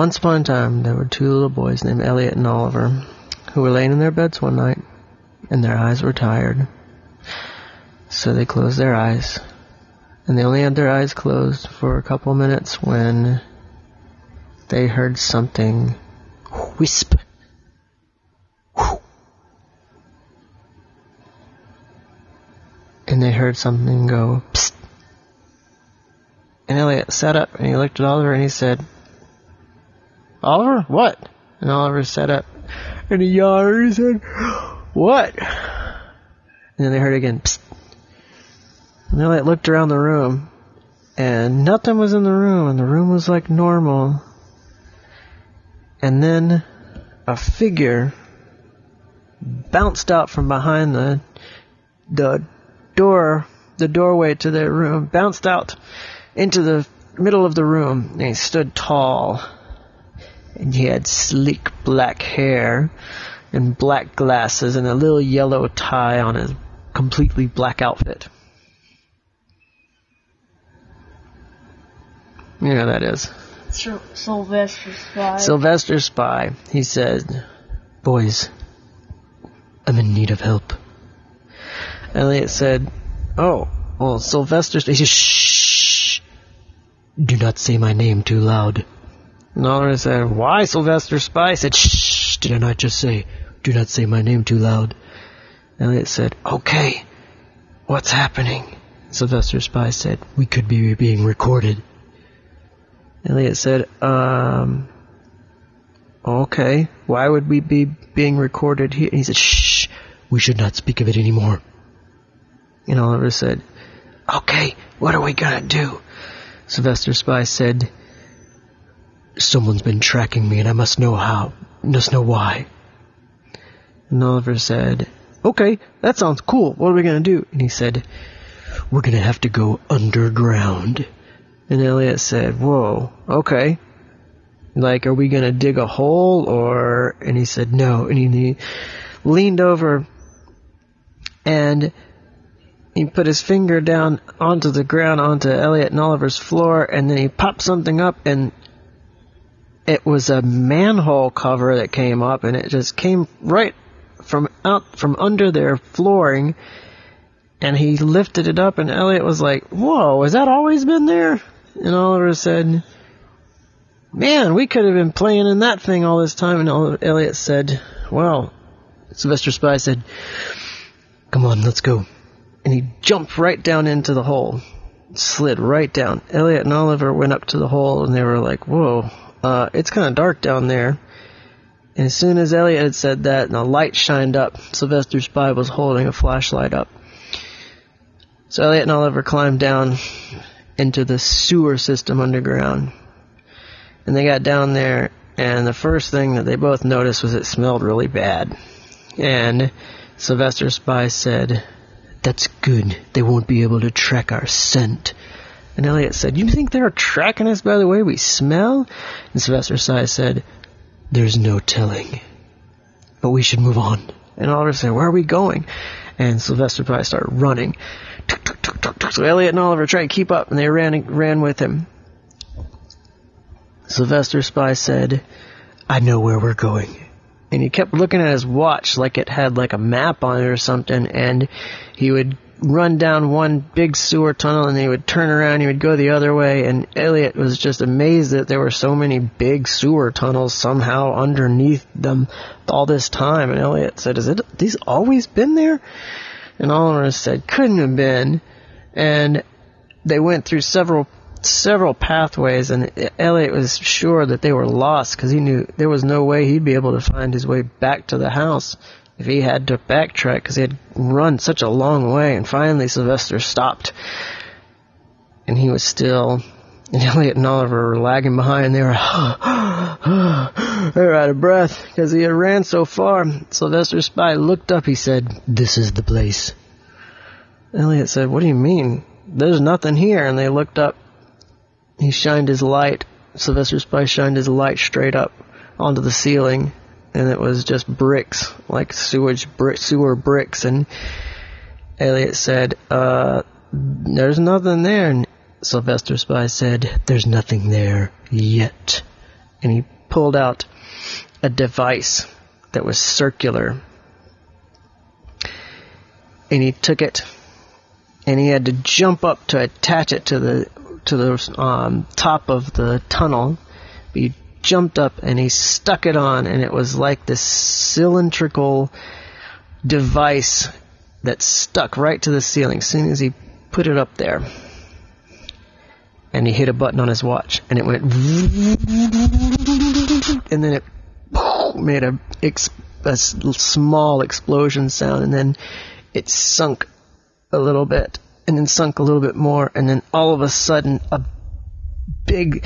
once upon a time, there were two little boys named Elliot and Oliver who were laying in their beds one night, and their eyes were tired. So they closed their eyes, and they only had their eyes closed for a couple minutes when they heard something whisp. And they heard something go, psst. And Elliot sat up and he looked at Oliver and he said, Oliver, what? And Oliver sat up and he yawned and he said, What? And then they heard again, Psst. And Elliot looked around the room and nothing was in the room and the room was like normal. And then a figure bounced out from behind the the door, the doorway to their room, bounced out into the middle of the room, and he stood tall. And he had sleek black hair and black glasses and a little yellow tie on his completely black outfit. You know that is. Sylvester Spy. Sylvester Spy. He said, Boys, I'm in need of help. Elliot said, Oh, well, Sylvester. He said, Shh! Do not say my name too loud. Oliver said, Why, Sylvester Spy? Said, Shh! Did I not just say, Do not say my name too loud? Elliot said, Okay. What's happening? Sylvester Spy said, We could be being recorded. Elliot said, Um. Okay. Why would we be being recorded here? And he said, Shh! We should not speak of it anymore. And Oliver said, Okay, what are we gonna do? Sylvester Spy said, Someone's been tracking me and I must know how, must know why. And Oliver said, Okay, that sounds cool. What are we gonna do? And he said, We're gonna have to go underground. And Elliot said, Whoa, okay. Like, are we gonna dig a hole or, and he said, no. And he, he leaned over and he put his finger down onto the ground, onto Elliot and Oliver's floor, and then he popped something up, and it was a manhole cover that came up, and it just came right from out from under their flooring, and he lifted it up, and Elliot was like, "Whoa, has that always been there?" And Oliver said, "Man, we could have been playing in that thing all this time." And Elliot said, "Well," Sylvester Spy said, "Come on, let's go." and he jumped right down into the hole. Slid right down. Elliot and Oliver went up to the hole and they were like, whoa, uh, it's kind of dark down there. And as soon as Elliot had said that a light shined up, Sylvester Spy was holding a flashlight up. So Elliot and Oliver climbed down into the sewer system underground. And they got down there and the first thing that they both noticed was it smelled really bad. And Sylvester Spy said, that's good. They won't be able to track our scent. And Elliot said, You think they're tracking us by the way we smell? And Sylvester Spy said, There's no telling. But we should move on. And Oliver said, Where are we going? And Sylvester Spy started running. So Elliot and Oliver tried to keep up, and they ran ran with him. Sylvester Spy said, I know where we're going and he kept looking at his watch like it had like a map on it or something and he would run down one big sewer tunnel and he would turn around he would go the other way and Elliot was just amazed that there were so many big sewer tunnels somehow underneath them all this time. And Elliot said is it these always been there? And Oliver said couldn't have been. And they went through several several pathways, and Elliot was sure that they were lost because he knew there was no way he'd be able to find his way back to the house if he had to backtrack because he had run such a long way. And finally, Sylvester stopped, and he was still. And Elliot and Oliver were lagging behind. They were, they were out of breath because he had ran so far. Sylvester Spy looked up. He said, "This is the place." Elliot said, "What do you mean?" There's nothing here. And they looked up he shined his light, Sylvester Spy shined his light straight up onto the ceiling, and it was just bricks, like sewage sewer bricks. And Elliot said, uh, there's nothing there. And Sylvester Spy said, there's nothing there yet. and he pulled out a device that was circular. And he took it and he had to jump up to attach it to the to the um, top of the tunnel. He jumped up and he stuck it on, and it was like this cylindrical device that stuck right to the ceiling. As soon as he put it up there, and he hit a button on his watch, and it went, and then it made a, a small explosion sound, and then it sunk a little bit, and then sunk a little bit more, and then all of a sudden, a big,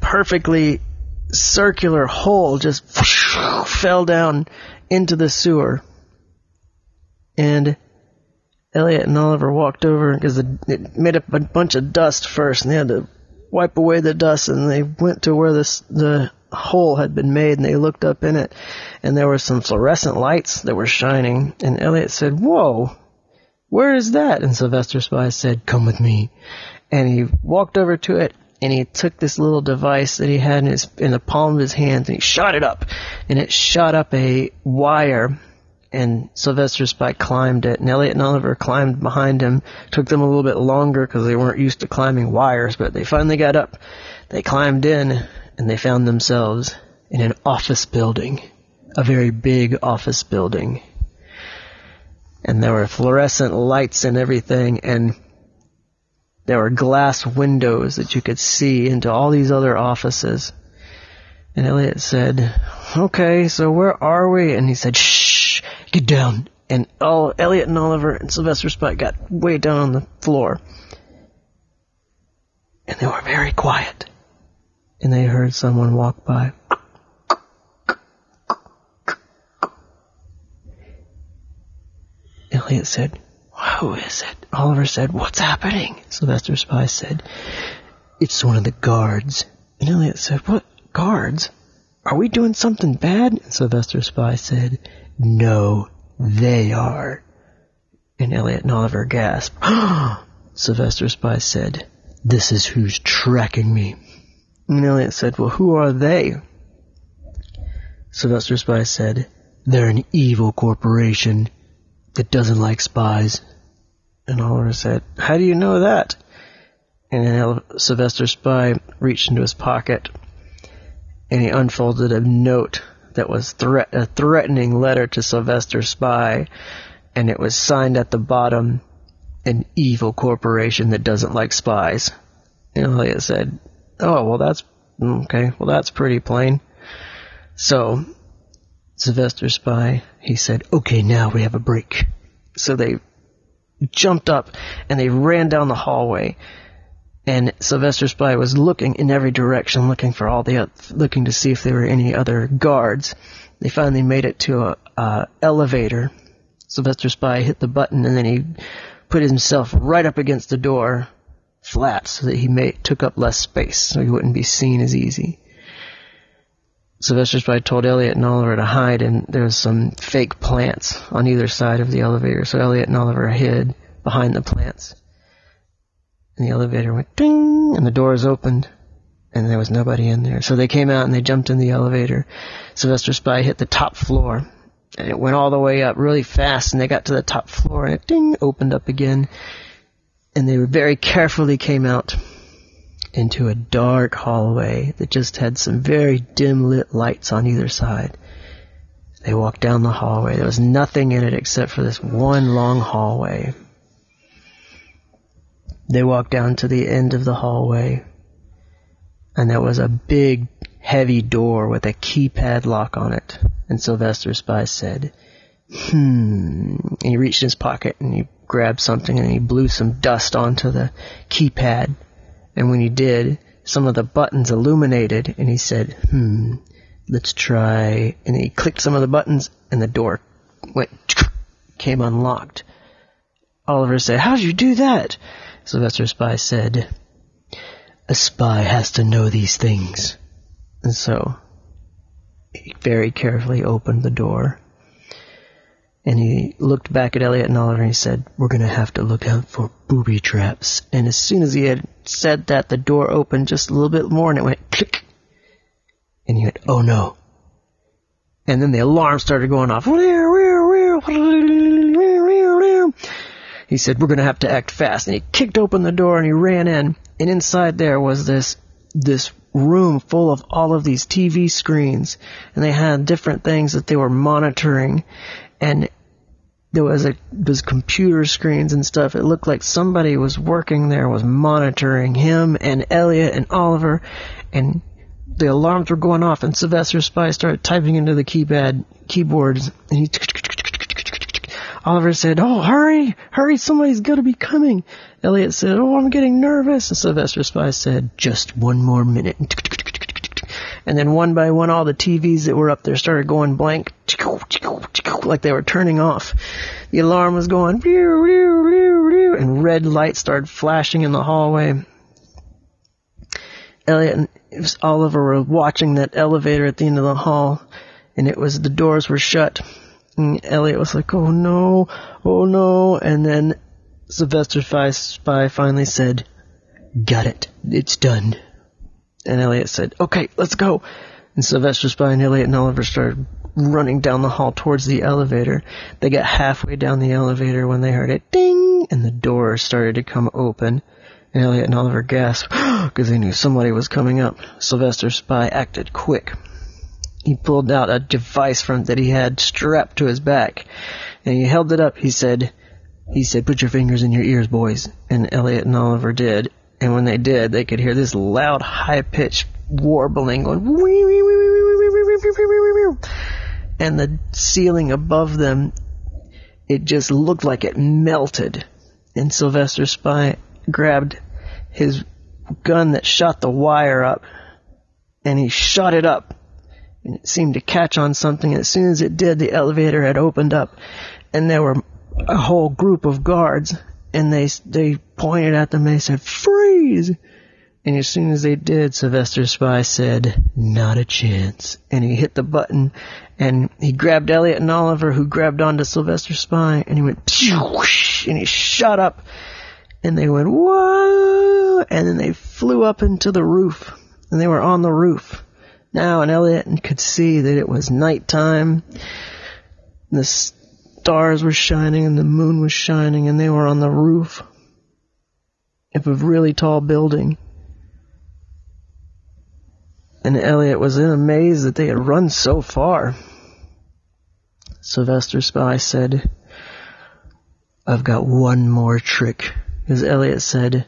perfectly circular hole just fell down into the sewer. And Elliot and Oliver walked over because it made up a bunch of dust first, and they had to wipe away the dust, and they went to where this, the hole had been made, and they looked up in it, and there were some fluorescent lights that were shining, and Elliot said, Whoa, where is that? And Sylvester Spy said, Come with me. And he walked over to it, and he took this little device that he had in his in the palm of his hand and he shot it up. And it shot up a wire and Sylvester Spy climbed it and Elliot and Oliver climbed behind him. Took them a little bit longer because they weren't used to climbing wires but they finally got up. They climbed in and they found themselves in an office building a very big office building. And there were fluorescent lights and everything and there were glass windows that you could see into all these other offices. And Elliot said, okay, so where are we? And he said, shh, get down. And all Elliot and Oliver and Sylvester Spy got way down on the floor. And they were very quiet. And they heard someone walk by. Elliot said, who is it? Oliver said, What's happening? Sylvester Spy said, It's one of the guards. And Elliot said, What? Guards? Are we doing something bad? And Sylvester Spy said, No, they are. And Elliot and Oliver gasped. Sylvester Spy said, This is who's tracking me. And Elliot said, Well, who are they? Sylvester Spy said, They're an evil corporation that doesn't like spies. And Oliver said, How do you know that? And Sylvester Spy reached into his pocket and he unfolded a note that was threat- a threatening letter to Sylvester Spy, and it was signed at the bottom, an evil corporation that doesn't like spies. And Elliot said, Oh, well, that's okay. Well, that's pretty plain. So, Sylvester Spy, he said, Okay, now we have a break. So they jumped up and they ran down the hallway. And Sylvester Spy was looking in every direction, looking for all the, looking to see if there were any other guards. They finally made it to a, uh, elevator. Sylvester Spy hit the button and then he put himself right up against the door, flat, so that he took up less space, so he wouldn't be seen as easy. Sylvester Spy told Elliot and Oliver to hide, and there was some fake plants on either side of the elevator. So Elliot and Oliver hid behind the plants. And the elevator went ding, and the doors opened, and there was nobody in there. So they came out and they jumped in the elevator. Sylvester Spy hit the top floor, and it went all the way up really fast, and they got to the top floor, and it ding opened up again. And they very carefully came out into a dark hallway that just had some very dim lit lights on either side. They walked down the hallway. There was nothing in it except for this one long hallway. They walked down to the end of the hallway, and there was a big, heavy door with a keypad lock on it. And Sylvester Spy said, hmm. And he reached in his pocket and he grabbed something and he blew some dust onto the keypad and when he did, some of the buttons illuminated, and he said, hmm, let's try. And he clicked some of the buttons, and the door went, came unlocked. Oliver said, How'd you do that? Sylvester Spy said, A spy has to know these things. And so, he very carefully opened the door and he looked back at Elliot and Oliver and he said, We're gonna have to look out for booby traps. And as soon as he had said that, the door opened just a little bit more and it went click. And he went, oh no. And then the alarm started going off. He said, we're gonna have to act fast. And he kicked open the door and he ran in. And inside there was this, this room full of all of these TV screens. And they had different things that they were monitoring. And there was a was computer screens and stuff. It looked like somebody was working there, was monitoring him and Elliot and Oliver, and the alarms were going off. And Sylvester Spy started typing into the keypad keyboards, and he. Oliver said, "Oh, hurry, hurry! Somebody's gonna be coming." Elliot said, "Oh, I'm getting nervous." And Sylvester Spy said, "Just one more minute." And then one by one, all the TVs that were up there started going blank, like they were turning off. The alarm was going, and red lights started flashing in the hallway. Elliot and Oliver were watching that elevator at the end of the hall, and it was the doors were shut. And Elliot was like, "Oh no, oh no!" And then Sylvester Spy finally said, "Got it. It's done." And Elliot said, okay, let's go. And Sylvester Spy and Elliot and Oliver started running down the hall towards the elevator. They got halfway down the elevator when they heard it ding and the door started to come open. And Elliot and Oliver gasped because they knew somebody was coming up. Sylvester Spy acted quick. He pulled out a device from that he had strapped to his back and he held it up. He said, he said, put your fingers in your ears, boys. And Elliot and Oliver did. And when they did, they could hear this loud, high-pitched warbling going, and the ceiling above them, it just looked like it melted. And Sylvester Spy grabbed his gun that shot the wire up, and he shot it up. And it seemed to catch on something. And as soon as it did, the elevator had opened up, and there were a whole group of guards and they they pointed at them. And they said, "Freeze!" And as soon as they did, Sylvester Spy said, "Not a chance." And he hit the button, and he grabbed Elliot and Oliver, who grabbed onto Sylvester Spy, and he went, and he shot up, and they went, "Whoa!" And then they flew up into the roof, and they were on the roof now, and Elliot could see that it was nighttime. The stars were shining and the moon was shining and they were on the roof of a really tall building. And Elliot was in amaze that they had run so far. Sylvester Spy said, I've got one more trick. As Elliot said,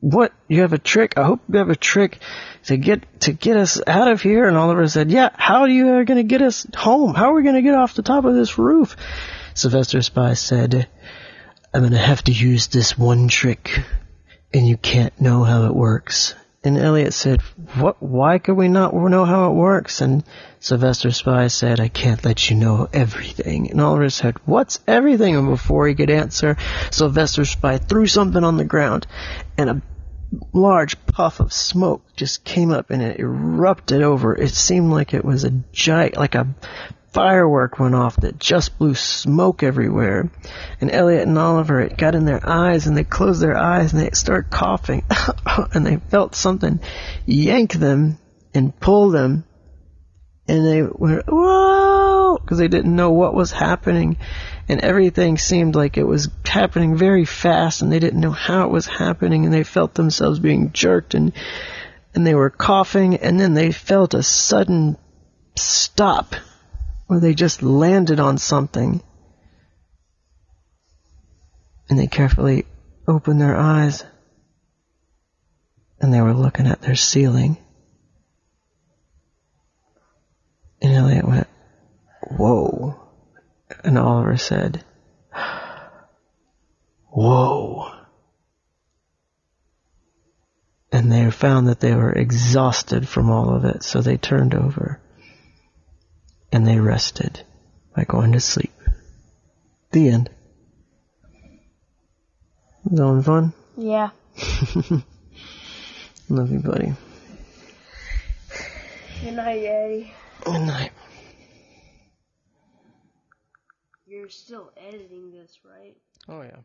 what? You have a trick? I hope you have a trick to get, to get us out of here. And Oliver said, yeah, how are you going to get us home? How are we going to get off the top of this roof? Sylvester Spy said, I'm gonna have to use this one trick, and you can't know how it works. And Elliot said, what, why could we not know how it works? And Sylvester Spy said, I can't let you know everything. And Oliver said, what's everything? And before he could answer, Sylvester Spy threw something on the ground, and a large puff of smoke just came up and it erupted over. It seemed like it was a giant, like a firework went off that just blew smoke everywhere. And Elliot and Oliver, it got in their eyes and they closed their eyes and they started coughing. And they felt something yank them and pull them. And they went, whoa, because they didn't know what was happening. And everything seemed like it was happening very fast and they didn't know how it was happening. And they felt themselves being jerked and and they were coughing. And then they felt a sudden stop or they just landed on something. And they carefully opened their eyes and they were looking at their ceiling. And Elliot went, Whoa. And Oliver said, Whoa. And they found that they were exhausted from all of it, so they turned over and they rested by going to sleep. The end. That fun? Yeah. Love you, buddy. Good night, Eddie. Good night. You're still editing this, right? Oh, yeah.